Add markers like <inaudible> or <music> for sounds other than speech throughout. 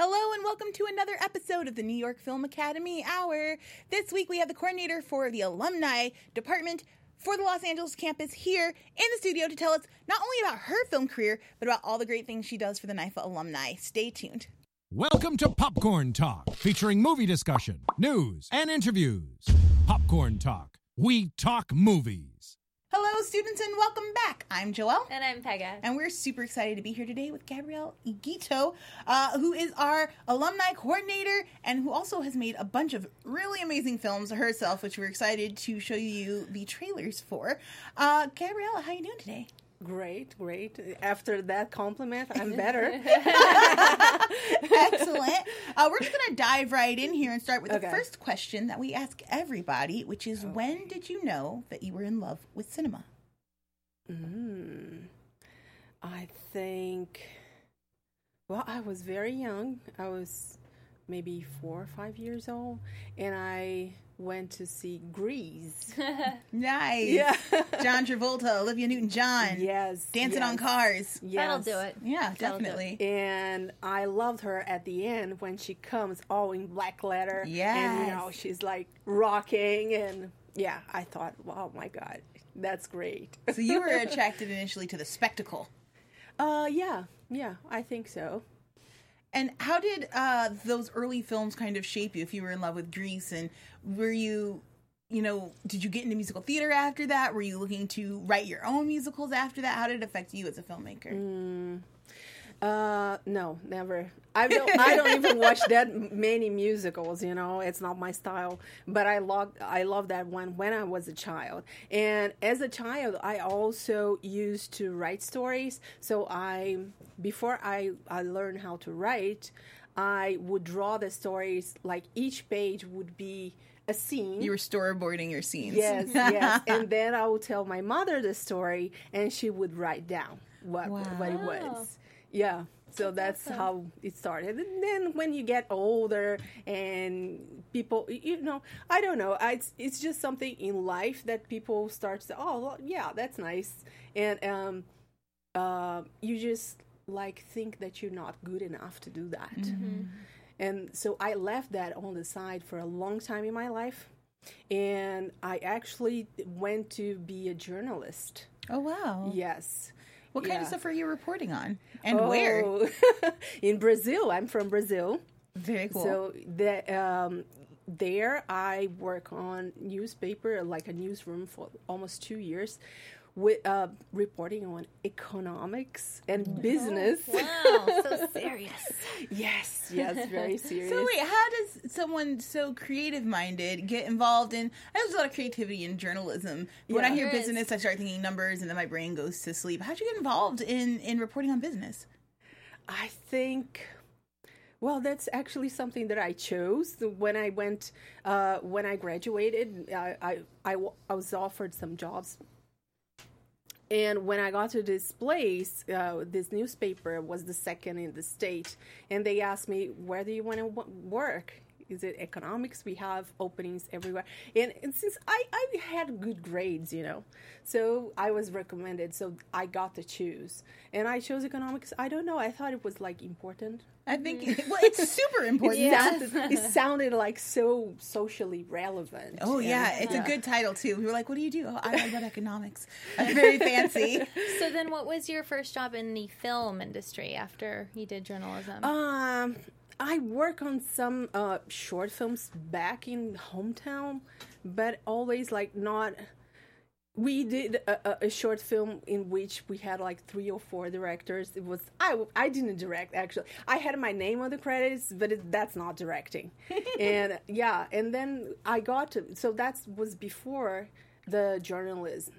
Hello and welcome to another episode of the New York Film Academy Hour. This week we have the coordinator for the alumni department for the Los Angeles campus here in the studio to tell us not only about her film career, but about all the great things she does for the NYFA alumni. Stay tuned. Welcome to Popcorn Talk, featuring movie discussion, news, and interviews. Popcorn Talk. We talk movies. Hello, students, and welcome back. I'm Joelle. And I'm Pega. And we're super excited to be here today with Gabrielle Igito, uh, who is our alumni coordinator and who also has made a bunch of really amazing films herself, which we're excited to show you the trailers for. Uh, Gabrielle, how are you doing today? Great, great. After that compliment, I'm better. <laughs> <laughs> Excellent. Uh, we're just going to dive right in here and start with the first question that we ask everybody, which is when did you know that you were in love with cinema? mm, I think, well, I was very young. I was maybe four or five years old, and I went to see Grease. <laughs> Nice. Yeah. John Travolta, Olivia Newton John. yes. Dancing on yes, cars. That'll do it. Yeah, That'll do it. definitely. And I loved her at the end when she comes all in black leather. Yeah. And, you know, she's like rocking. And yeah, I thought, oh my God, that's great. So you were <laughs> attracted initially to the spectacle. Uh, yeah, yeah, I think so. And how did uh, those early films kind of shape you? If you were in love with Grease, and were you, you know, did you get into musical theater after that? Were you looking to write your own musicals after that? How did it affect you as a filmmaker? Mm. Uh, no, never. I don't. I don't even watch that many musicals. You know, it's not my style. But I love. I love that one when I was a child. And as a child, I also used to write stories. So I, before I, I learned how to write, I would draw the stories. Like each page would be a scene. You were storyboarding your scenes. Yes, yes. <laughs> And then I would tell my mother the story, and she would write down what what it was. Yeah. So that's, how it started. And then when you get older and people, you know, I don't know. I, it's, it's just something in life that people start to, oh, well, yeah, that's nice. And um, uh, you just like think that you're not good enough to do that. And so I left that on the side for a long time in my life. And I actually went to be a journalist. Oh wow. Yes. What kind of stuff are you reporting on, and where? Oh, <laughs> in Brazil. I'm from Brazil. Very cool. So the, um, there I work on newspaper, like a newsroom for almost two years, with uh, reporting on economics and business. Wow, so <laughs> serious. yes, yes, very serious. <laughs> So wait, how does someone so creative minded get involved in? I know there's a lot of creativity in journalism. But when I hear There is. business, I start thinking numbers, and then my brain goes to sleep. How'd you get involved in in reporting on business? I think. Well, that's actually something that I chose when I went uh, when I graduated. I, I I w- I was offered some jobs, and when I got to this place, uh, this newspaper was the second in the state, and they asked me, "Where do you want to w- work?" Is it economics? We have openings everywhere, and, and since I, I had good grades, you know, so I was recommended. So I got to choose, and I chose economics. I don't know. I thought it was like important. I think well, it's super <laughs> important. It sounded, it sounded like so socially relevant. Oh yeah, And- it's a good title too. We were like, "What do you do?" Oh, I write about economics. <laughs> Uh, very fancy. So then, what was your first job in the film industry after you did journalism? Um, I work on some uh, short films back in hometown, but always like not. We did a, a, short film in which we had like three or four directors. It was I I didn't direct actually. I had my name on the credits, but it, that's not directing. <laughs> and yeah, and then I got to so that was before the journalism.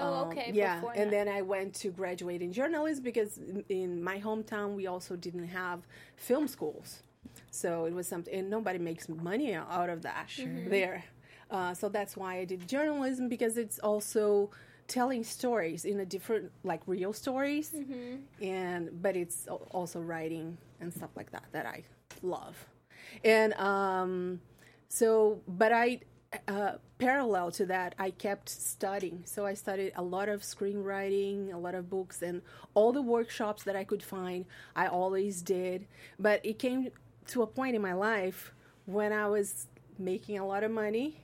Oh, Um, okay. yeah, before and then I went to graduate in journalism because in, in my hometown we also didn't have film schools, so it was something. And nobody makes money out of that there, uh, so that's why I did journalism because it's also telling stories in a different, like real stories, and but it's also writing and stuff like that that I love, and um, so but I uh, parallel to that, I kept studying. So I studied a lot of screenwriting, a lot of books, and all the workshops that I could find. I always did. But it came to a point in my life when I was making a lot of money,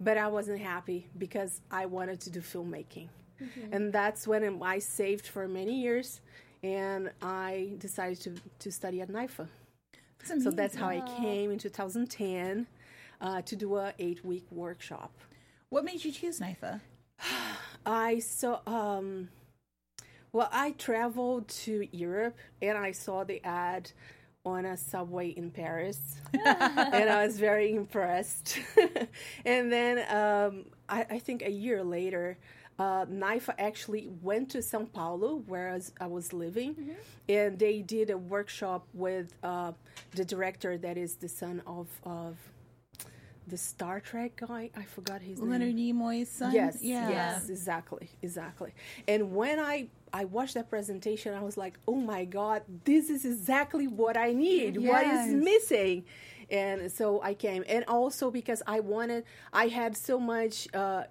but I wasn't happy because I wanted to do filmmaking. Mm-hmm. And that's when I saved for many years and I decided to, to study at NYFA. So that's how I came in 2010 uh, to do a eight week workshop. What made you choose NYFA? <sighs> I saw, um, well, I traveled to Europe and I saw the ad on a subway in Paris, <laughs> and I was very impressed. <laughs> and then um, I, I, think a year later, uh, NYFA actually went to Sao Paulo, where I was living, mm-hmm. and they did a workshop with uh, the director that is the son of, of the Star Trek guy. I forgot his Leonard name. Leonard Nimoy's son. Yes, yeah. yes, exactly, exactly. And when I I watched that presentation, I was like, oh my god, this is exactly what I need. Yes. What is missing? And so I came, and also because I wanted, I had so much. Uh,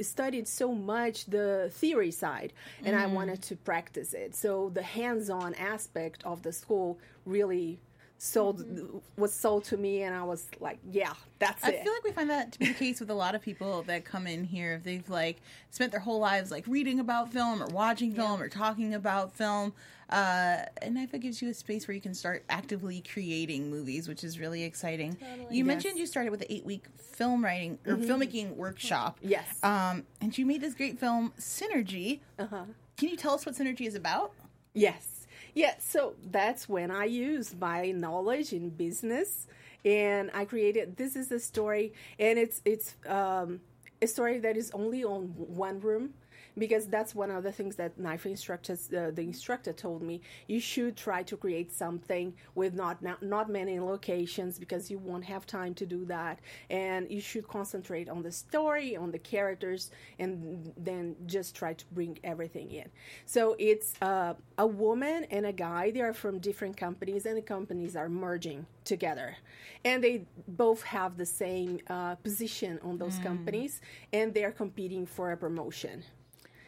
studied so much the theory side and mm. I wanted to practice it. So the hands-on aspect of the school really sold mm-hmm. was sold to me and I was like, yeah, that's I it. I feel like we find that to be the case with a lot of people that come in here. If they've like spent their whole lives like reading about film or watching film yeah. or talking about film. Uh, and NYFA gives you a space where you can start actively creating movies, which is really exciting. Totally. You yes. mentioned you started with an eight week film writing or mm-hmm. filmmaking workshop. Yes. Um, and you made this great film, Synergy. Uh-huh. Can you tell us what Synergy is about? Yes. Yeah, so that's when I used my knowledge in business and I created this is a story and it's it's um, a story that is only on one room because that's one of the things that NYFA instructors, uh, the instructor told me. You should try to create something with not, not not many locations because you won't have time to do that, and you should concentrate on the story, on the characters, and then just try to bring everything in. So it's uh, a woman and a guy. They are from different companies, and the companies are merging together, and they both have the same uh, position on those mm. companies, and they are competing for a promotion.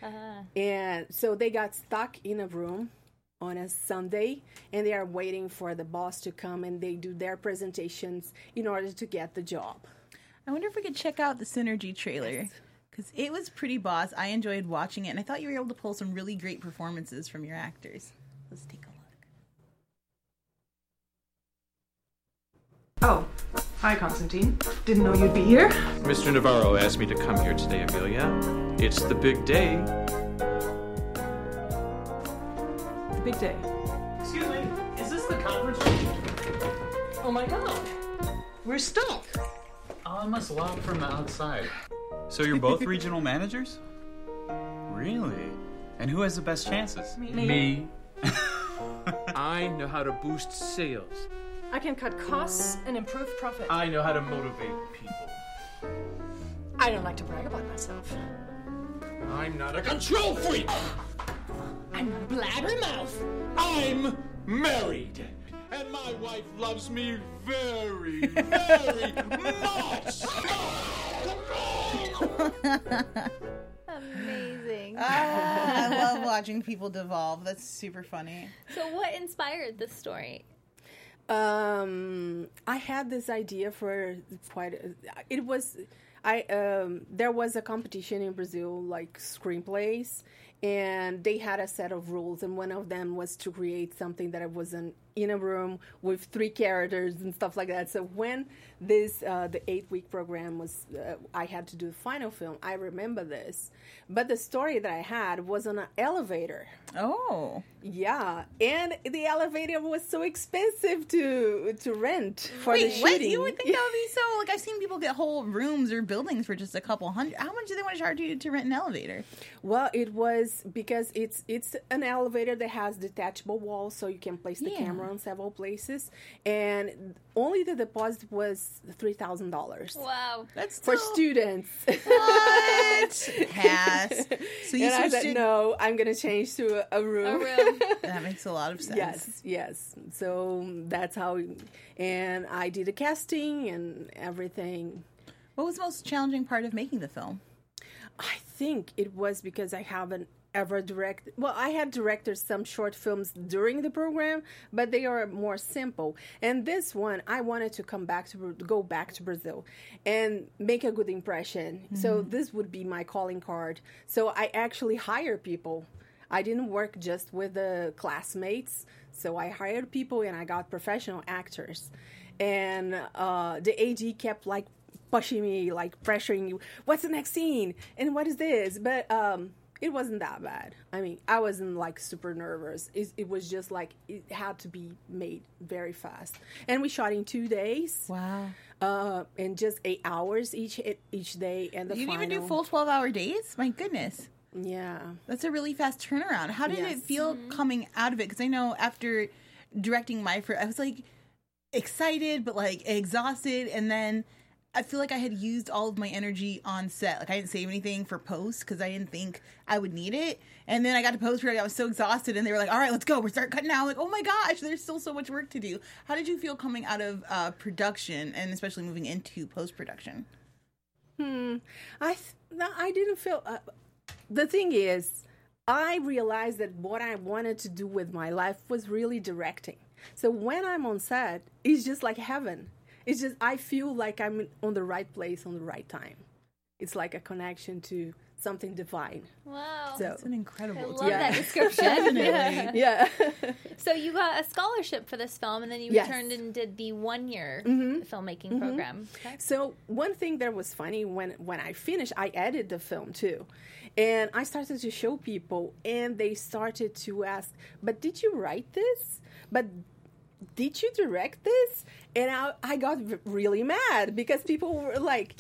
Uh-huh. And so they got stuck in a room on a Sunday and they are waiting for the boss to come and they do their presentations in order to get the job. I wonder if we could check out the Synergy trailer. Because it was pretty boss. I enjoyed watching it, and I thought you were able to pull some really great performances from your actors. Let's take a look. Oh, hi, Constantine. Didn't know you'd be here. Mr. Navarro asked me to come here today, Amelia. It's the big day. The big day. Excuse me, is this the conference room? Oh my god, we're stuck. Oh, I must log from the outside. So you're both <laughs> regional managers? Really? And who has the best chances? Me. Me. <laughs> I know how to boost sales. I can cut costs and improve profit. I know how to motivate people. I don't like to brag about myself. I'm not a control freak! I'm a blabbermouth! I'm married! And my wife loves me very, very much! Amazing. Ah, I love watching people devolve. That's super funny. So, what inspired this story? Um, I had this idea for quite. It was I um, there was a competition in Brazil, like screenplays, and they had a set of rules, and one of them was to create something that I wasn't in a room with three characters and stuff like that. So when this uh, the eight week program was, uh, I had to do the final film. I remember this, but the story that I had was on an elevator. Oh, yeah, and the elevator was so expensive to to rent for Wait, the shooting. What? You would think that would be so? <laughs> Like I've seen people get whole rooms or buildings for just a couple hundred. How much do they want to charge you to rent an elevator? Well, it was because it's it's an elevator that has detachable walls, so you can place the yeah. camera around several places, and only the deposit was three thousand dollars. Wow, that's for students. What <laughs> pass? So you and I said, no, I'm going to change to a, a room. A room. <laughs> that makes a lot of sense. Yes, yes. So um, that's how, and I did the casting and everything. What was the most challenging part of making the film? I think it was because I haven't ever direct Well, I had directed some short films during the program, but they are more simple. And this one, I wanted to come back to go back to Brazil and make a good impression. So this would be my calling card. So I actually hire people. I didn't work just with the classmates. So I hired people and I got professional actors. And uh, the AD kept like pushing me, like pressuring you. What's the next scene? And what is this? But um, it wasn't that bad. I mean, I wasn't like super nervous. It, it was just like it had to be made very fast. And we shot in two days. Wow. Uh, and just eight hours each each day. And the You didn't even do full 12 hour days? My goodness. Yeah. That's a really fast turnaround. How did it Yes. feel coming out of it? Because I know after directing my first, I was like excited, but like exhausted. And then I feel like I had used all of my energy on set. Like I didn't save anything for post because I didn't think I would need it. And then I got to post where I was so exhausted and they were like, all right, let's go. We're start cutting now. Like, oh my gosh, there's still so much work to do. How did you feel coming out of uh, production and especially moving into post production? Hmm. I th- I didn't feel. Uh, the thing is, I realized that what I wanted to do with my life was really directing. So when I'm on set, it's just like heaven. It's just I feel like I'm on the right place on the right time. It's like a connection to something divine. Wow. So It's an incredible. I love Yeah. that description. <laughs> Definitely. yeah. <laughs> So you got a scholarship for this film, and then you Yes. returned and did the one-year Mm-hmm. filmmaking program. Okay. So one thing that was funny when when I finished, I edited the film too, and I started to show people, and they started to ask, "But did you write this? But did you direct this?" And I I got really mad because people were like,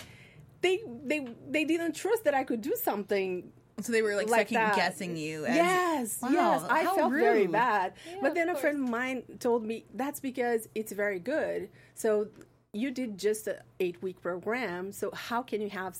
they they they didn't trust that I could do something So they were like, like second that. guessing you. As, yes, Wow, yes. I felt very bad. Yeah, but then a friend of mine told me that's because it's very good. So you did just a eight week program. So how can you have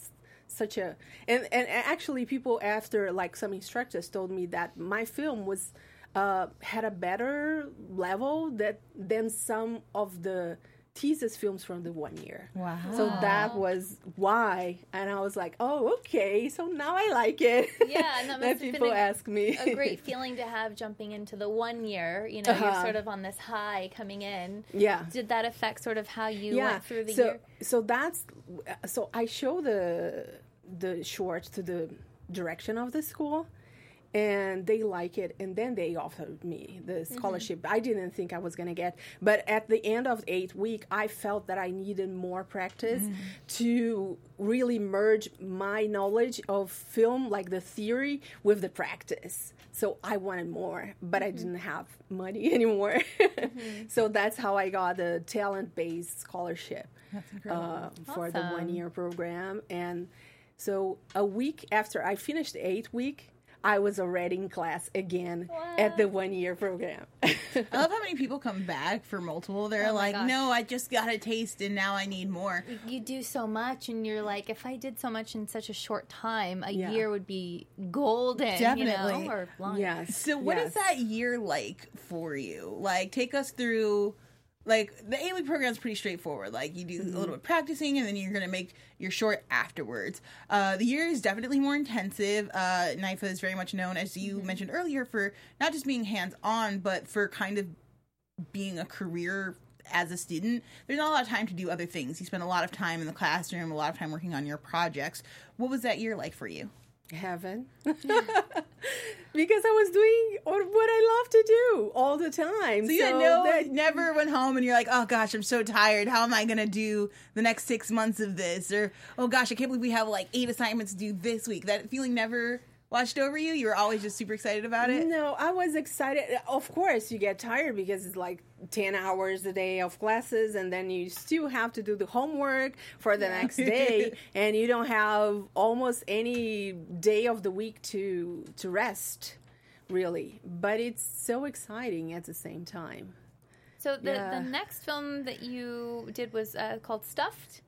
such a and and actually people after like some instructors told me that my film was uh, had a better level that than some of the thesis films from the one year. Wow. So that was why, and I was like, "Oh, okay. So now I like it." Yeah, and that <laughs> must have been people a- ask me. a great <laughs> feeling to have jumping into the one year. You know, you're Uh-huh. sort of on this high coming in. yeah. Did that affect sort of how you went through the so, year? So that's so I show the the short to the direction of the school and they like it and then they offered me the Mm-hmm. scholarship. I didn't think i was going to get but at the end of the eighth week i felt that i needed more practice Mm-hmm. to really merge my knowledge of film like the theory with the practice. So i wanted more but Mm-hmm. i didn't have money <laughs> anymore. So that's how i got the talent-based scholarship uh, for the one-year program. And so a week after i finished the eighth week I was already in class again at the one year program. <laughs> I love how many people come back for multiple. They're Oh like, gosh. no, I just got a taste and now I need more. You do so much, and you're like, if I did so much in such a short time, a Yeah. year would be golden. You Definitely. know, or longer. yes. So, what is yes. that year like for you? Like, take us through. Like the eight week program is pretty straightforward. Like you do a little bit of practicing, and then you're gonna make your short afterwards. Uh, the year is definitely more intensive. Uh, NYFA is very much known, as you mentioned earlier, for not just being hands on, but for kind of being a career as a student, there's not a lot of time to do other things. You spend a lot of time in the classroom, a lot of time working on your projects. What was that year like for you? Heaven? <laughs> because I was doing or what I love to do all the time. So you no, that- never went home and you're like, oh gosh, I'm so tired. How am I gonna do the next six months of this? Or oh gosh, I can't believe we have like eight assignments due this week. That feeling never washed over you. You were always just super excited about it. No, I was excited. Of course, you get tired because it's like 10 hours a day of classes, and then you still have to do the homework for the next <laughs> day, and you don't have almost any day of the week to, to rest, really. But it's so exciting at the same time. So the, Yeah. the next film that you did was uh, called Stuffed.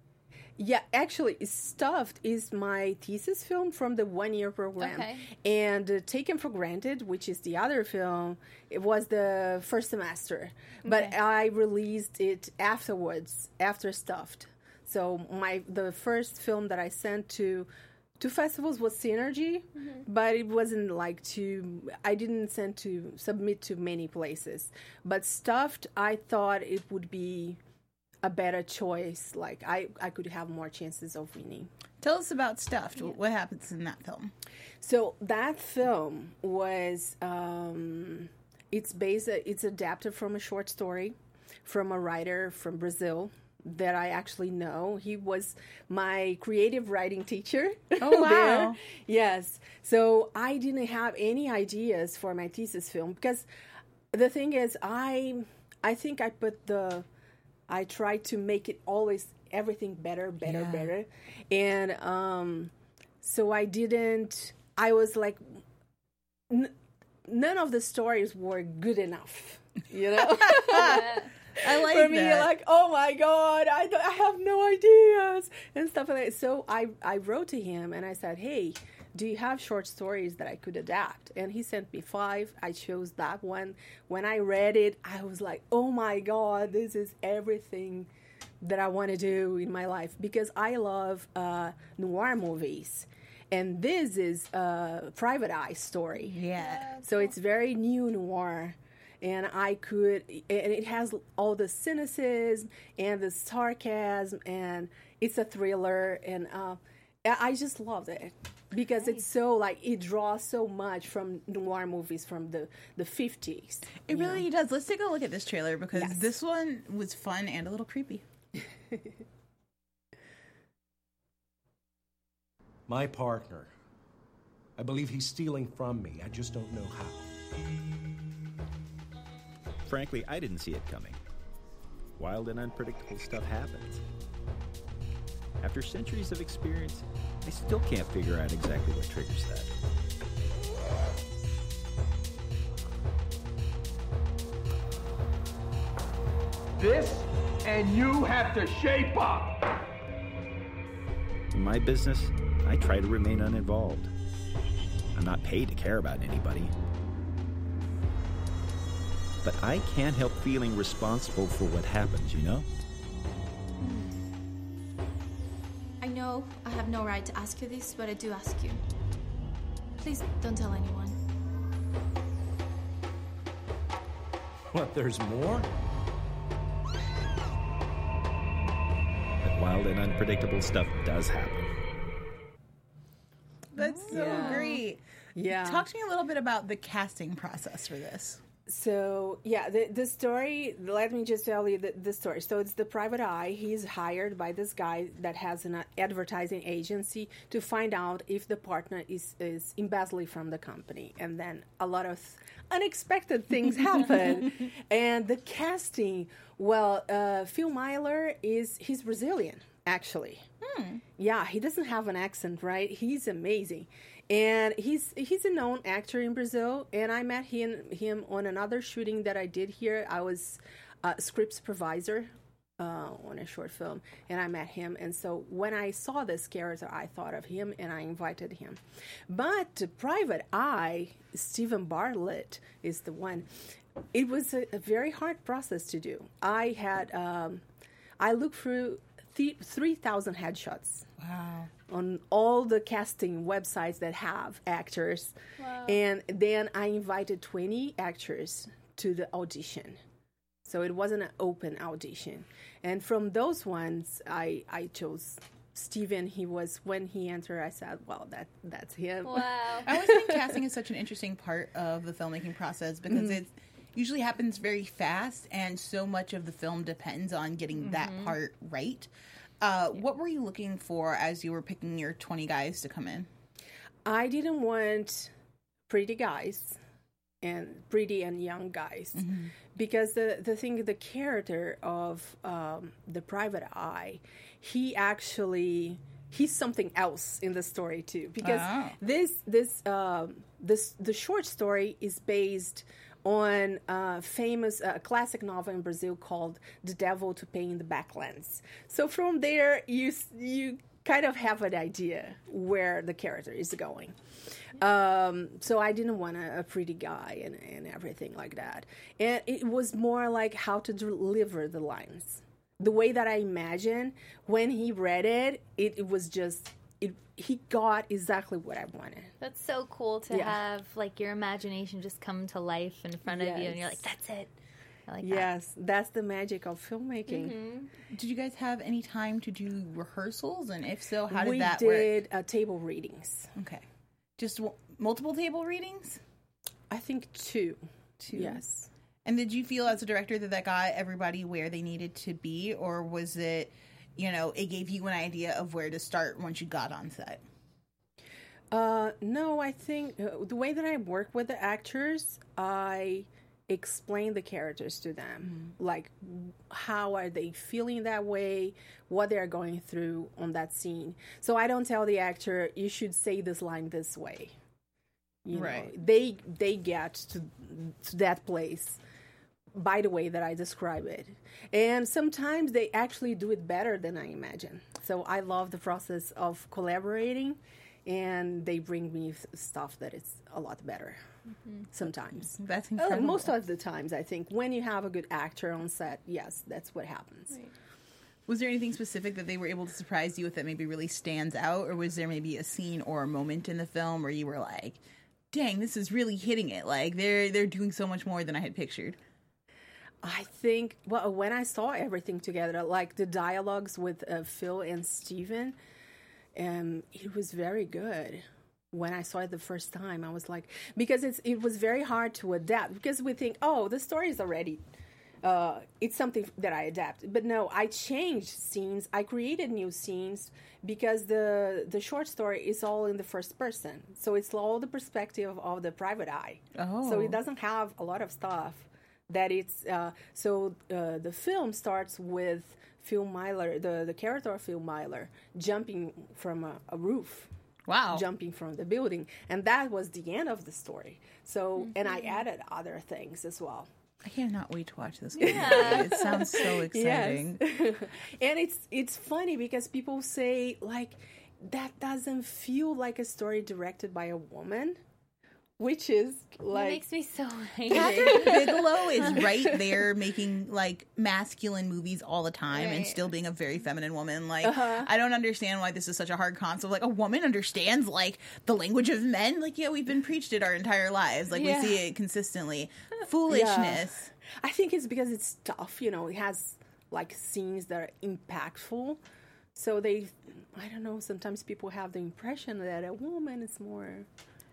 Yeah, actually, Stuffed is my thesis film from the one year program. Okay. And uh, Taken for Granted, which is the other film, it was the first semester. But Okay. I released it afterwards, after Stuffed. So my the first film that I sent to to festivals was Synergy, but it wasn't like to. I didn't send to submit to many places. But Stuffed, I thought it would be a better choice. Like I, I could have more chances of winning. Tell us about Stuffed. What happens in that film? So that film was um, it's based it's adapted from a short story from a writer from Brazil that I actually know. He was my creative writing teacher. <laughs> Oh, wow. Yes. So I didn't have any ideas for my thesis film because the thing is I I think I put the I tried to make it always everything better, better, Yeah. better. And um so I didn't I was like n- none of the stories were good enough, you know? <laughs> I <laughs> like For me, that. like, oh my god, I, I have no ideas and stuff like that. So I, I wrote to him and I said, hey, do you have short stories that I could adapt? And he sent me five. I chose that one. When I read it, I was like, oh my god, this is everything that I want to do in my life because I love uh, noir movies. And this is a private eye story. yeah. So it's very neo-noir. And I could, and it has all the cynicism and the sarcasm, and it's a thriller. And uh, I I just loved it because it's so like it draws so much from noir movies from the the 50s. It really does. Let's take a look at this trailer because Yes. this one was fun and a little creepy. <laughs> My partner. I believe he's stealing from me. I just don't know how. Frankly, I didn't see it coming. Wild and unpredictable stuff happens. After centuries of experience, I still can't figure out exactly what triggers that. This and you have to shape up. In my business, I try to remain uninvolved. I'm not paid to care about anybody. But I can't help feeling responsible for what happens, you know? Have no right to ask you this, but I do ask you. Please don't tell anyone. What, there's more? That wild and unpredictable stuff does happen. That's so Yeah. great. Yeah. Talk to me a little bit about the casting process for this. So yeah, the the story. Let me just tell you the, the story. So it's the private eye. He's hired by this guy that has an advertising agency to find out if the partner is is embezzling from the company, and then a lot of unexpected things happen. <laughs> and the casting. Well, uh, Phil Myler is he's Brazilian actually. Yeah, he doesn't have an accent, right? He's amazing. And he's he's a known actor in Brazil, and I met him him on another shooting that I did here. I was a script supervisor uh, on a short film, and I met him. And so when I saw this character, I thought of him, and I invited him. But Private Eye, Stephen Bartlett is the one. It was a, a very hard process to do. I had um, I looked through th- three thousand headshots Wow. on all the casting websites that have actors. And then I invited 20 actors to the audition. So it wasn't an open audition. And from those ones, I, I chose Steven. He was, when he entered, I said, well, that that's him. Wow. I always think casting is such an interesting part of the filmmaking process because Mm-hmm. it usually happens very fast, and so much of the film depends on getting that Mm-hmm. part right. Uh, What were you looking for as you were picking your 20 guys to come in? I didn't want pretty guys and pretty and young guys because the the thing the character of um, the private eye he actually he's something else in the story too because Oh. this this um, this the short story is based on a famous uh, classic novel in Brazil called "The Devil to Pay in the Backlands." So from there, you you kind of have an idea where the character is going. Um, so I didn't want a, a pretty guy and, and everything like that. And it was more like how to deliver the lines. the way that I imagined when he read it, it, it was just it. He got exactly what I wanted. That's so cool to Yeah. have like your imagination just come to life in front of you, and you're like, "That's it." I like that. Yes, that's the magic of filmmaking. Mm-hmm. Did you guys have any time to do rehearsals? And if so, how did we that work? did uh, table readings. Okay. Just w- multiple table readings? I think two. Two. Yes. And did you feel as a director that that got everybody where they needed to be? Or was it, you know, it gave you an idea of where to start once you got on set? Uh, no, I think uh, the way that I work with the actors, I explain the characters to them, like how are they feeling that way, what they are going through on that scene. So I don't tell the actor you should say this line this way. You Right. know, they they get to, to that place by the way that I describe it. And sometimes they actually do it better than I imagine. So I love the process of collaborating and they bring me stuff that is a lot better sometimes. That's Uh, incredible. most of the times, I think, when you have a good actor on set, yes, that's what happens. Was there anything specific that they were able to surprise you with that maybe really stands out? Or was there maybe a scene or a moment in the film where you were like, dang, this is really hitting it. Like they're they're doing so much more than I had pictured. I think well when I saw everything together, like the dialogues with uh, Phil and Steven, um, it was very good. When I saw it the first time, I was like, because it's it was very hard to adapt because we think, oh, the story is already, uh, it's something that I adapt. But no, I changed scenes. I created new scenes because the the short story is all in the first person, so it's all the perspective of the private eye. Oh. So it doesn't have a lot of stuff that it's uh, so uh, the film starts with Phil Myler, the the character of Phil Myler, jumping from a, a roof. Wow. Jumping from the building. And that was the end of the story. So, and I Mm-hmm. added other things as well. I cannot wait to watch this. Yeah. it sounds so <laughs> exciting. Yes. <laughs> and it's it's funny because people say like that doesn't feel like a story directed by a woman, which is It like makes me so Kathryn angry. <laughs> Bigelow is right there making like masculine movies all the time and still being a very feminine woman. Like Uh-huh. I don't understand why this is such a hard concept. Like a woman understands like the language of men. Like yeah, we've been preached it our entire lives. Like Yeah. we see it consistently. Foolishness. I think it's because it's tough, you know, it has like scenes that are impactful. So they I don't know, sometimes people have the impression that a woman is more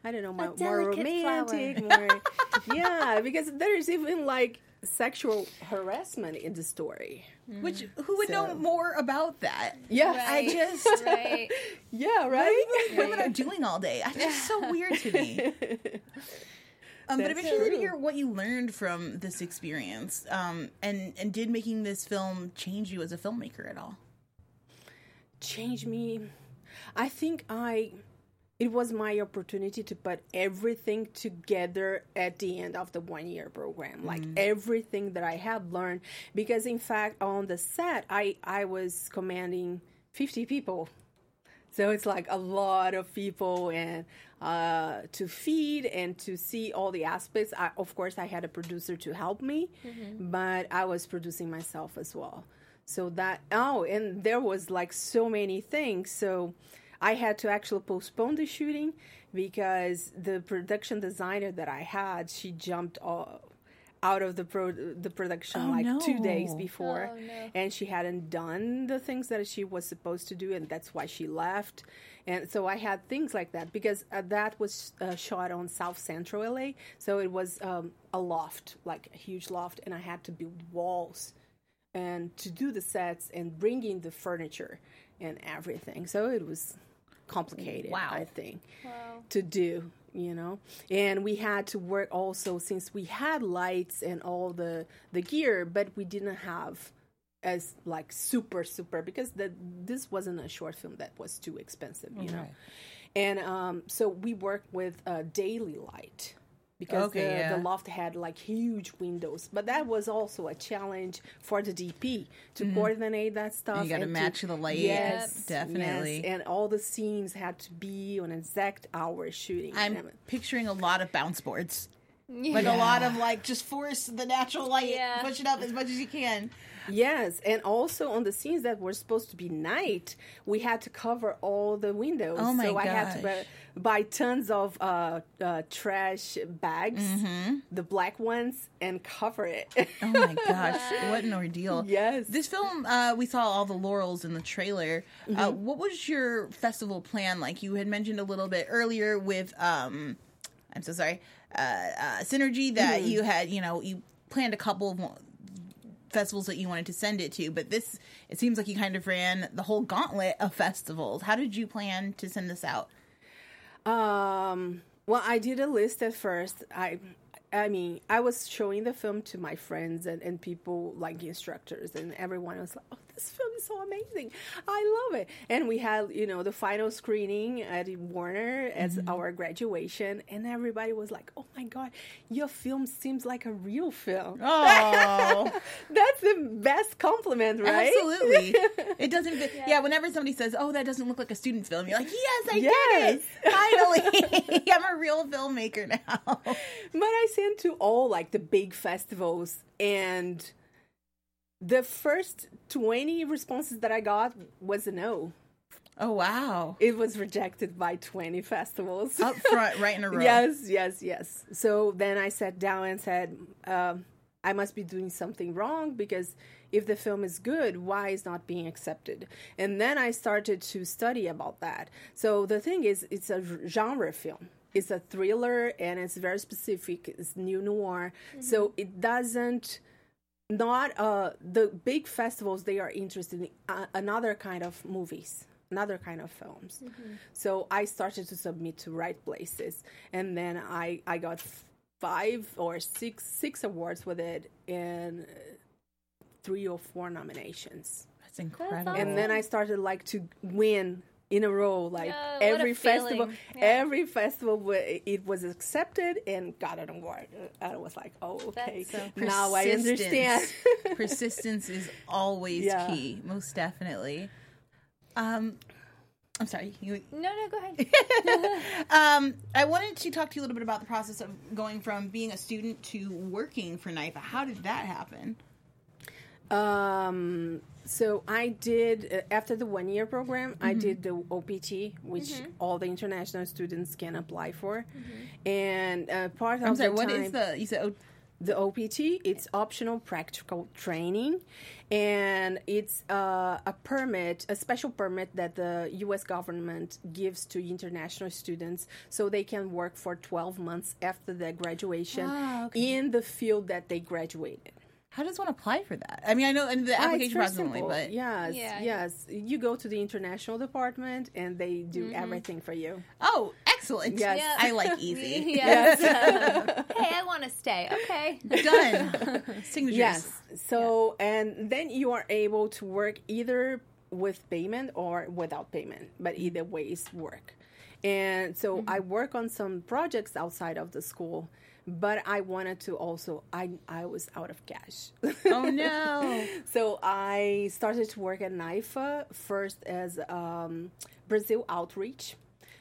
I don't know, more, more delicate romantic, more <laughs> Yeah, because there's even like sexual harassment in the story. Which who would know more about that? Yeah. I just right. <laughs> Yeah, what right? do think women are <laughs> doing all day? I just so weird to me. Um, but I'm That's interested to hear what you learned from this experience, um, and and did making this film change you as a filmmaker at all? change me. I think I it was my opportunity to put everything together at the end of the one year program like everything that i had learned because in fact on the set i i was commanding 50 people so it's like a lot of people and uh, to feed and to see all the aspects. I, of course, I had a producer to help me, but I was producing myself as well. So that oh, and there was like so many things. So I had to actually postpone the shooting because the production designer that I had, she jumped all, out of the pro the production Oh, like two days before. Oh, no. and she hadn't done the things that she was supposed to do and that's why she left. And so i had things like that because uh, that was uh, shot on south central la so it was um, a loft like a huge loft and i had to build walls and to do the sets and bring in the furniture and everything. So it was complicated Wow. i think to do you know? And we had to work also since we had lights and all the the gear but we didn't have as like super super because the, this wasn't a short film that was too expensive you know? And um so we worked with uh, daily light because Okay, the, yeah. the loft had like huge windows but that was also a challenge for the dp to coordinate that stuff Mm-hmm. you gotta match the light. yes Definitely. yes, and all the scenes had to be on exact hour shooting I'm And- picturing a lot of bounce boards. Like a lot of like just force the natural light, Yeah. push it up as much as you can. Yes, and also on the scenes that were supposed to be night, we had to cover all the windows. Oh my so I had to buy, gosh. buy tons of uh, uh, trash bags, Mm-hmm. the black ones, and cover it. Oh my <laughs> gosh, what an ordeal! Yes. This film, uh, we saw all the laurels in the trailer. Uh, Mhm. what was your festival plan like? You had mentioned a little bit earlier with, um, I'm so sorry, uh, uh, Synergy that Mhm. you had, you know, you planned a couple of festivals that you wanted to send it to, but this, it seems like you kind of ran the whole gauntlet of festivals. How did you plan to send this out? Um, well, I did a list at first. I, I mean, I was showing the film to my friends and, and people like instructors, and everyone was like, "Oh, this film is so amazing! I love it!" And we had, you know, the final screening at Warner as mm-hmm. our graduation, and everybody was like, "Oh my god, your film seems like a real film!" Oh. <laughs> that's the best compliment, right? Absolutely. <laughs> It doesn't fit. Yeah. whenever somebody says, "Oh, that doesn't look like a student film," you're like, "Yes, I Yes. did it! <laughs> Finally, I'm a real filmmaker now." but I sent to all like the big festivals and the first 20 responses that I got was a no. Oh wow. It was rejected by 20 festivals. Up front, right in a <laughs> row. Yes, yes, yes. So then I sat down and said, um, I must be doing something wrong because if the film is good, why is not being accepted? And then I started to study about that. So the thing is, it's a genre film. It's a thriller and it's very specific. It's neo-noir. So it doesn't not uh the big festivals they are interested in uh, another kind of movies another kind of films. So i started to submit to right places and then i i got five or six six awards with it and three or four nominations. That's incredible. and then i started like to win in a row like Yeah, every festival. Yeah. every festival it was accepted and got an award i was like oh okay So now i understand persistence. <laughs> persistence is always Yeah. key, most definitely. Um, I'm sorry. You, No, no, go ahead. <laughs> um, I wanted to talk to you a little bit about the process of going from being a student to working for NYFA. How did that happen? Um, so I did uh, after the one year program, I Mhm. did the OPT, which Mhm. all the international students can apply for, and uh, part I'm of sorry. the What time, is the you said? Oh, the OPT? It's optional practical training, and it's uh, a permit, a special permit that the U.S. government gives to international students, so they can work for 12 months after their graduation Ah, okay. in the field that they graduated. How does one apply for that? I mean, I know in the application very process only, but yes, Yeah. yes, you go to the international department and they do Mhm. everything for you. oh, excellent. Yes. Yeah. I like easy. <laughs> Yes. <laughs> hey, I want to stay. Okay. Done. <laughs> Signatures. Yes. So and then you are able to work either with payment or without payment, but either ways work. And so I work on some projects outside of the school, but I wanted to also I I was out of cash. Oh <laughs> no. so I started to work at NYFA first as um, Brazil Outreach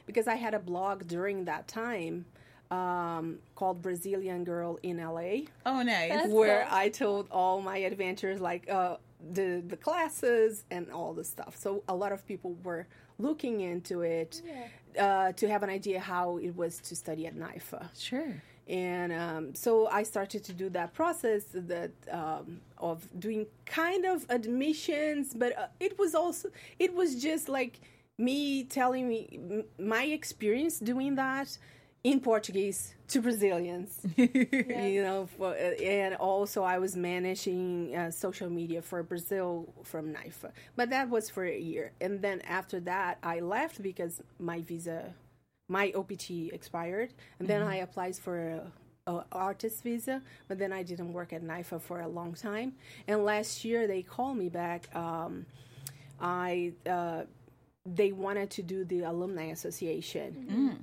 because I had a blog during that time um, called Brazilian Girl in LA Oh nice. That's where cool. I told all my adventures, like uh, the the classes and all the stuff. So a lot of people were looking into it uh, to have an idea how it was to study at NYFA. Sure. And um, so I started to do that process that um, of doing kind of admissions, but uh, it was also it was just like me telling me my experience doing that in Portuguese to Brazilians, <laughs> you know, for, uh, and also I was managing uh, social media for Brazil from NYFA, but that was for a year, and then after that I left because my visa, my OPT expired, and then I applied for a, a artist visa, but then I didn't work at NYFA for a long time, and last year they called me back. Um, I uh, they wanted to do the alumni association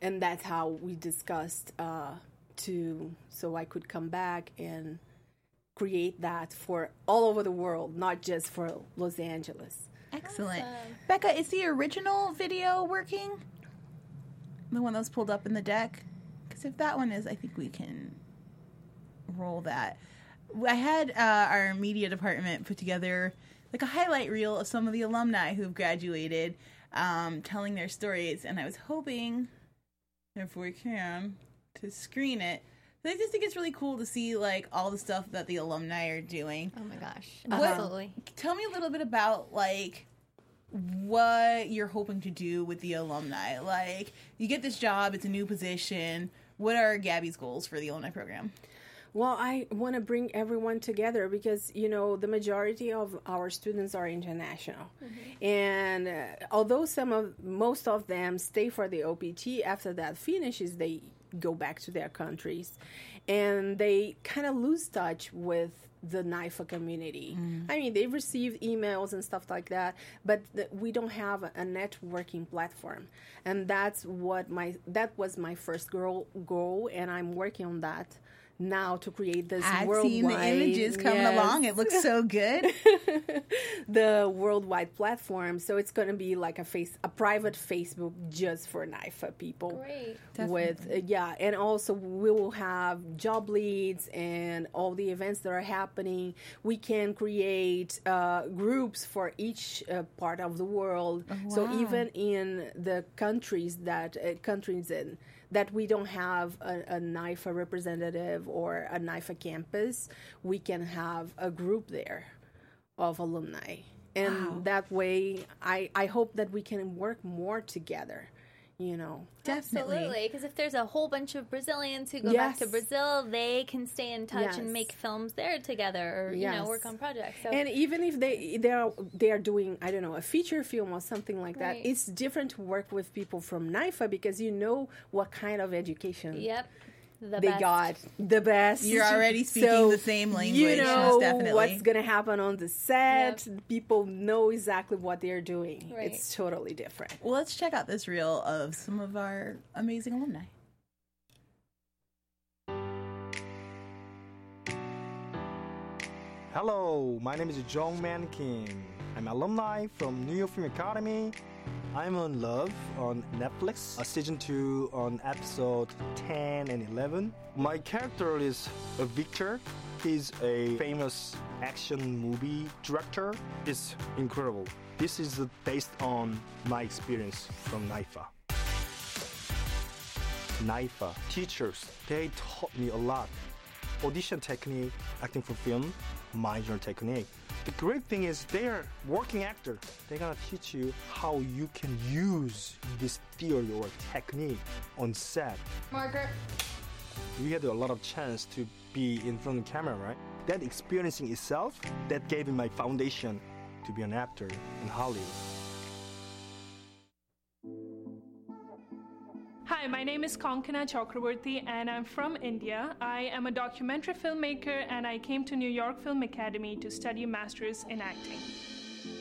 and that's how we discussed uh, to so I could come back and create that for all over the world, not just for Los Angeles. Excellent. Becca, is the original video working? The one that was pulled up in the deck? Because if that one is, I think we can roll that. I had uh, our media department put together like a highlight reel of some of the alumni who've graduated, um, telling their stories, and I was hoping, if we can, to screen it. I just think it's really cool to see like all the stuff that the alumni are doing. Oh my gosh, What- Tell me a little bit about like what you're hoping to do with the alumni. Like you get this job, it's a new position. What are Gabby's goals for the alumni program? Well, I want to bring everyone together because you know the majority of our students are international, and uh, although some of most of them stay for the OPT, after that finishes, they go back to their countries, and they kind of lose touch with the NYFA community. Mm. I mean, they receive emails and stuff like that, but th- we don't have a networking platform, and that's what my that was my first goal goal, and I'm working on that now to create this I've worldwide. seen the images coming Yes. along. It looks so good. <laughs> the worldwide platform. So it's going to be like a face, a private Facebook just for NYFA people. Great. With uh, yeah, and also we will have job leads and all the events that are happening. We can create uh, groups for each uh, part of the world. So wow. even in the countries that uh, countries in that we don't have a, a NYFA representative or a NYFA campus, we can have a group there of alumni. And that way, I, I hope that we can work more together, you know. Absolutely, because if there's a whole bunch of Brazilians who go back to Brazil, they can stay in touch Yes. and make films there together, or you know, work on projects. So And even if they they are they are doing I don't know a feature film or something like that, Right. it's different to work with people from NYFA because you know what kind of education yep, the they best. got the best. You're already speaking So the same language, You yes, know definitely. what's gonna happen on the set. People know exactly what they're doing. Right. It's totally different. Well, let's check out this reel of some of our amazing alumni. Hello, my name is Jong Man Mankin. I'm alumni from New York Film Academy. I'm on Love on Netflix, uh, season 2 on episode 10 and 11. My character is uh, Victor. He's a famous action movie director. It's incredible. This is based on my experience from NYFA. NYFA teachers, they taught me a lot. Audition technique, acting for film, Meisner technique. The great thing is they're working actor. They're gonna teach you how you can use this theory or technique on set. Margaret. We had a lot of chance to be in front of the camera, right? That experiencing itself, that gave me my foundation to be an actor in Hollywood. My name is Konkana Chakraborty and I'm from India. I am a documentary filmmaker and I came to New York Film Academy to study master's in acting.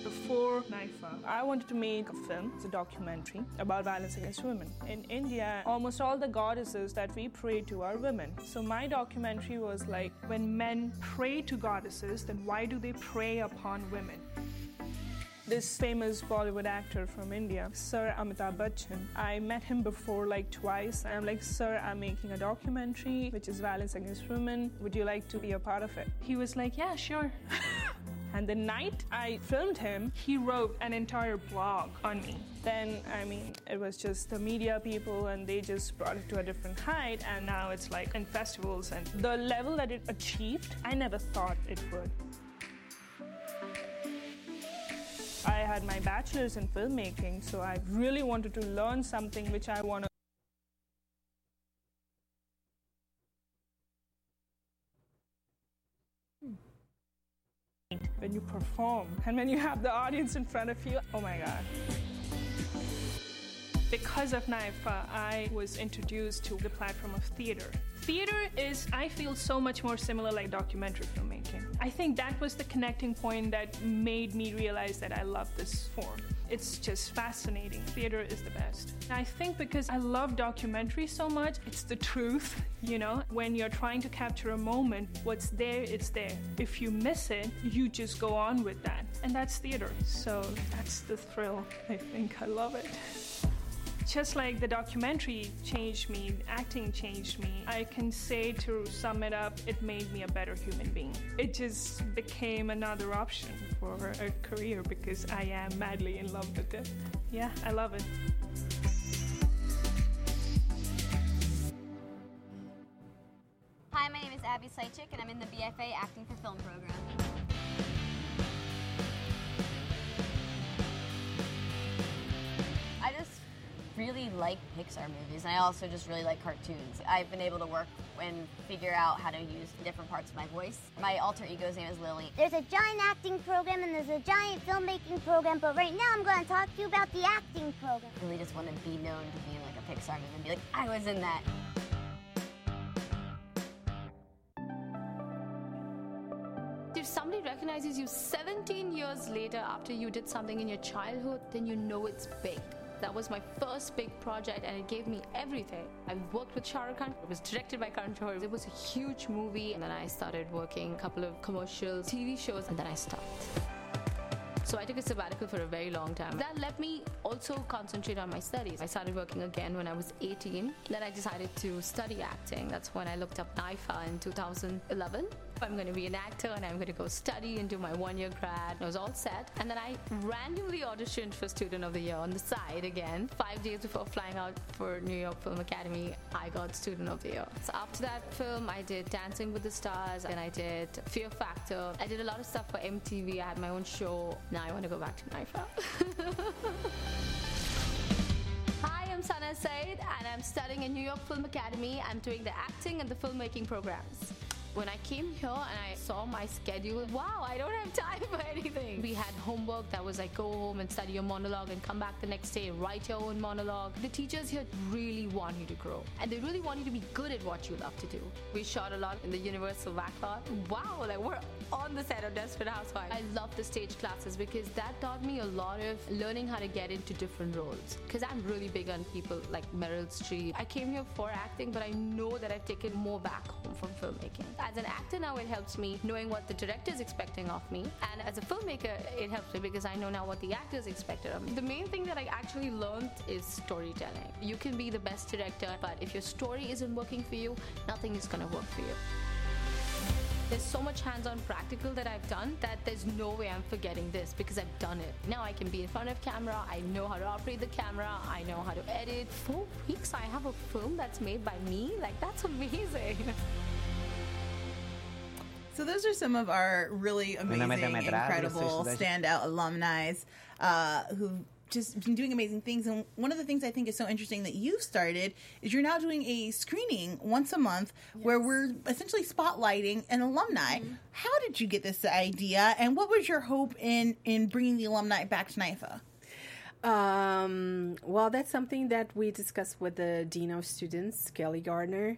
Before NYFA, I wanted to make a film, it's a documentary about violence against women. In India, almost all the goddesses that we pray to are women. So my documentary was like, when men pray to goddesses, then why do they prey upon women? This famous Bollywood actor from India, Sir Amitabh Bachchan. I met him before like twice. I'm like, Sir, I'm making a documentary which is violence against women. Would you like to be a part of it? He was like, Yeah, sure. <laughs> and the night I filmed him, he wrote an entire blog on me. Then, I mean, it was just the media people and they just brought it to a different height. And now it's like in festivals and the level that it achieved, I never thought it would. I had my bachelor's in filmmaking, so I really wanted to learn something which I want to. When you perform and when you have the audience in front of you, oh my god. Because of NYFA, I was introduced to the platform of theater. Theater is, I feel, so much more similar like documentary filmmaking. I think that was the connecting point that made me realize that I love this form. It's just fascinating. Theater is the best. I think because I love documentary so much, it's the truth, you know? When you're trying to capture a moment, what's there, it's there. If you miss it, you just go on with that. And that's theater. So that's the thrill. I think I love it. Just like the documentary changed me, acting changed me, I can say to sum it up, it made me a better human being. It just became another option for a career because I am madly in love with it. Yeah, I love it. Hi, my name is Abby Sleichik, and I'm in the BFA Acting for Film program. Really like Pixar movies, and I also just really like cartoons. I've been able to work and figure out how to use different parts of my voice. My alter ego's name is Lily. There's a giant acting program and there's a giant filmmaking program, but right now I'm going to talk to you about the acting program. I really just want to be known to be in like a Pixar movie and be like, I was in that. If somebody recognizes you 17 years later after you did something in your childhood, then you know it's big. That was my first big project and it gave me everything. I worked with Shah Rukh Khan. It was directed by Karan Johar. It was a huge movie and then I started working a couple of commercials, TV shows and then I stopped. So I took a sabbatical for a very long time. That let me also concentrate on my studies. I started working again when I was 18. Then I decided to study acting. That's when I looked up NYFA in 2011. I'm going to be an actor and I'm going to go study and do my one year grad. And I was all set. And then I randomly auditioned for Student of the Year on the side again. Five days before flying out for New York Film Academy, I got Student of the Year. So after that film, I did Dancing with the Stars and I did Fear Factor. I did a lot of stuff for MTV. I had my own show. Now I want to go back to NYFA. <laughs> Hi, I'm Sana Saeed and I'm studying at New York Film Academy. I'm doing the acting and the filmmaking programs. When I came here and I saw my schedule, wow, I don't have <laughs> time for anything. We had homework that was like go home and study your monologue and come back the next day write your own monologue. The teachers here really want you to grow and they really want you to be good at what you love to do. We shot a lot in the Universal Backlot. Wow, like we're on the set of Desperate Housewives. I love the stage classes because that taught me a lot of learning how to get into different roles. Because I'm really big on people like Meryl Streep. I came here for acting, but I know that I've taken more back home from filmmaking. As an actor now, it helps me knowing what the director is expecting of me. And as a filmmaker, it helps me because I know now what the actor is expected of me. The main thing that I actually learned is storytelling. You can be the best director, but if your story isn't working for you, nothing is to work for you. There's so much hands on practical that I've done that there's no way I'm forgetting this because I've done it. Now I can be in front of camera, I know how to operate the camera, I know how to edit. Four weeks I have a film that's made by me? Like, that's <laughs> amazing. So those are some of our really amazing, incredible, standout alumni uh, who've just been doing amazing things. And one of the things I think is so interesting that you've started is you're now doing a screening once a month yes. where we're essentially spotlighting an alumni. Mm-hmm. How did you get this idea, and what was your hope in in bringing the alumni back to NYFA? Um, well, that's something that we discussed with the dean of students, Kelly Gardner,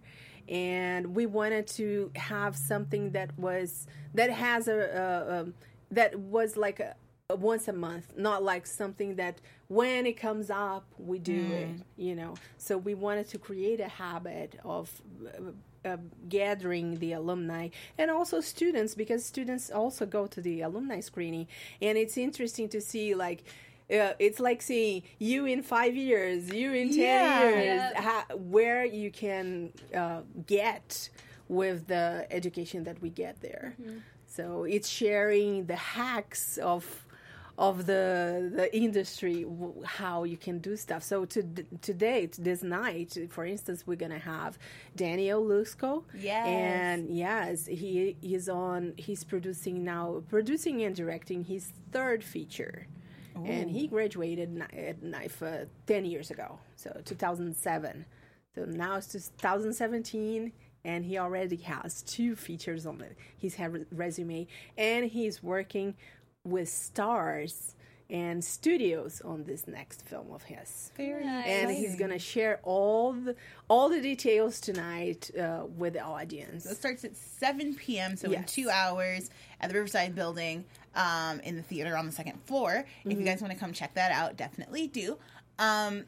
and we wanted to have something that was that has a, a, a that was like a once a month, not like something that when it comes up, we do mm. it, you know. So we wanted to create a habit of uh, uh, gathering the alumni and also students because students also go to the alumni screening. And it's interesting to see, like, uh, it's like seeing you in five years, you in 10 yeah, years, yeah. How, where you can uh, get with the education that we get there. Mm-hmm. So it's sharing the hacks of of the the industry how you can do stuff so to today this night for instance we're gonna have daniel lusco yes and yes he is on he's producing now producing and directing his third feature Ooh. and he graduated at NYFA 10 years ago. So 2007 so now it's 2017 and he already has two features on his resume and he's working with stars and studios on this next film of his. Very nice. And he's gonna share all the all the details tonight uh, with the audience. So it starts at 7 p.m. So yes. in two hours at the Riverside Building um, in the theater on the second floor. Mm-hmm. If you mm-hmm. guys want to come check that out, definitely do. Um,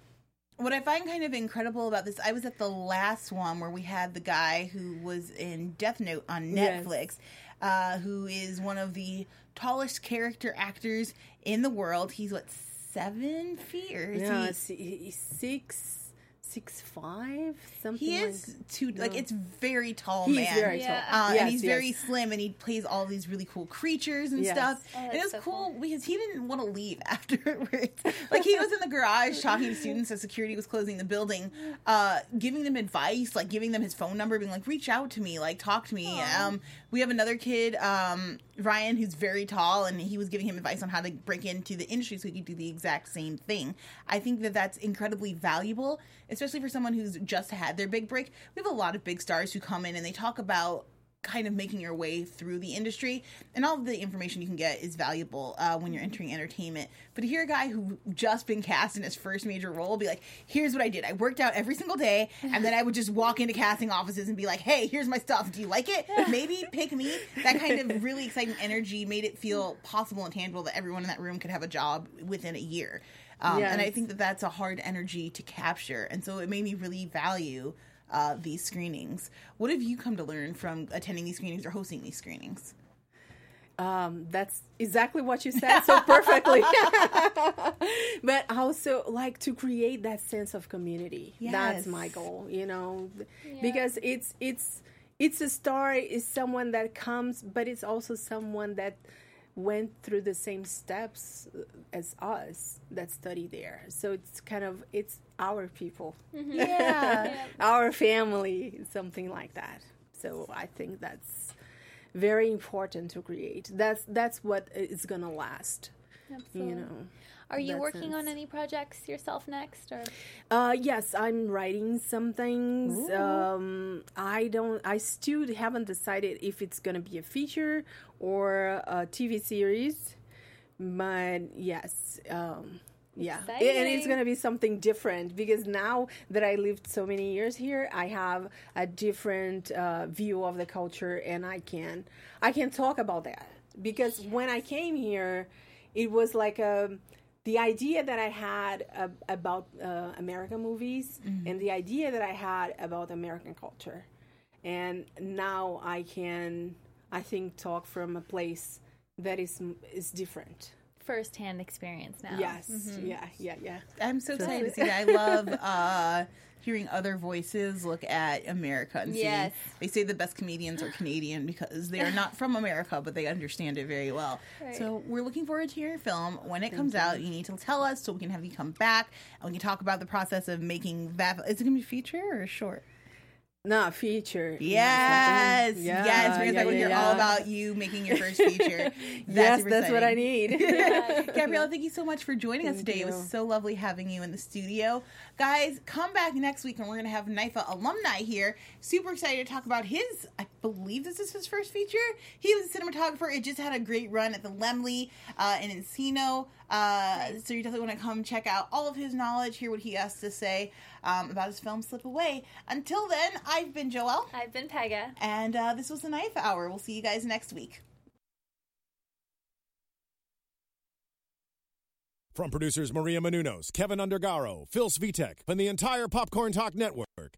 what I find kind of incredible about this, I was at the last one where we had the guy who was in Death Note on Netflix, yes. Uh, who is one of the tallest character actors in the world. He's what seven feet, or is Yeah, he? s- he's six, six five, something. He like- is too like it's very tall He's man. very tall. Yeah. Uh, Yes, and he's very slim, and he plays all these really cool creatures and Yes. stuff. Oh, and it was so cool because he didn't want to leave <laughs> afterwards. like he was in the garage talking to students as security was closing the building, uh, giving them advice, like giving them his phone number, being like, "Reach out to me, like talk to me." Um, we have another kid, um, Ryan, who's very tall, and he was giving him advice on how to break into the industry so he could do the exact same thing. I think that that's incredibly valuable, especially for someone who's just had their big break. We have a lot of big stars who come in and they talk about kind of making your way through the industry and all of the information you can get is valuable uh, when you're entering entertainment. But to hear a guy who just been cast in his first major role be like here's what i did. I worked out every single day and then i would just walk into casting offices and be like hey here's my stuff. Do you like it maybe pick me. That kind of really exciting energy made it feel possible and tangible that everyone in that room could have a job within a year. Um, and i think that that's a hard energy to capture and so it made me really value uh, these screenings. What have you come to learn from attending these screenings or hosting these screenings? Um, that's exactly what you said so perfectly. <laughs> but also, like to create that sense of community. That's my goal. You know, because it's it's it's a story. Is someone that comes, but it's also someone that went through the same steps as us that study there. So it's kind of it's our people. Yeah. Mm-hmm. <laughs> Yeah. our family, something like that. So I think that's very important to create. That's that's what is gonna last. Absolutely. You know. Are you working on any projects yourself next, or Uh, yes, I'm writing some things. Um, I don't. I still haven't decided if it's gonna be a feature or a TV series. But yes, um, yeah, and it's gonna be something different because now that I lived so many years here, I have a different uh, view of the culture, and I can I can talk about that because when I came here, it was like a the idea that I had uh, about uh, American movies Mhm. and the idea that I had about American culture. And now I can, I think, talk from a place that is is different. first-hand experience now? Yes, Mhm. yeah, yeah, yeah. I'm so So- excited to see that. I love <laughs> uh, hearing other voices look at America and seeing. Yes. They say the best comedians are Canadian because they are not from America, but they understand it very well. Right. So we're looking forward to your film. When it Thank comes you. out, you need to tell us so we can have you come back and we can talk about the process of making that. Is it going to be a feature or a short? No, feature. Uh-huh. Yes, Yeah, yes. We're yeah, gonna yeah, hear all about you making your first feature. <laughs> Yes, that's what I need. <laughs> <laughs> Gabrielle, thank you so much for joining us Thank today. It was so lovely having you in the studio. Guys, come back next week and we're going to have NYFA alumni here. Super excited to talk about his, believe this is his first feature. He was a cinematographer. It just had a great run at the Laemmle uh, in Encino. Uh, so you definitely want to come check out all of his knowledge, hear what he has to say um, about his film Slip Away. Until then, I've been Joelle. I've been Pega. And uh, this was the NYFA Hour. We'll see you guys next week. From producers Maria Menounos, Kevin Undergaro, Phil Svitek, and the entire Popcorn Talk Network,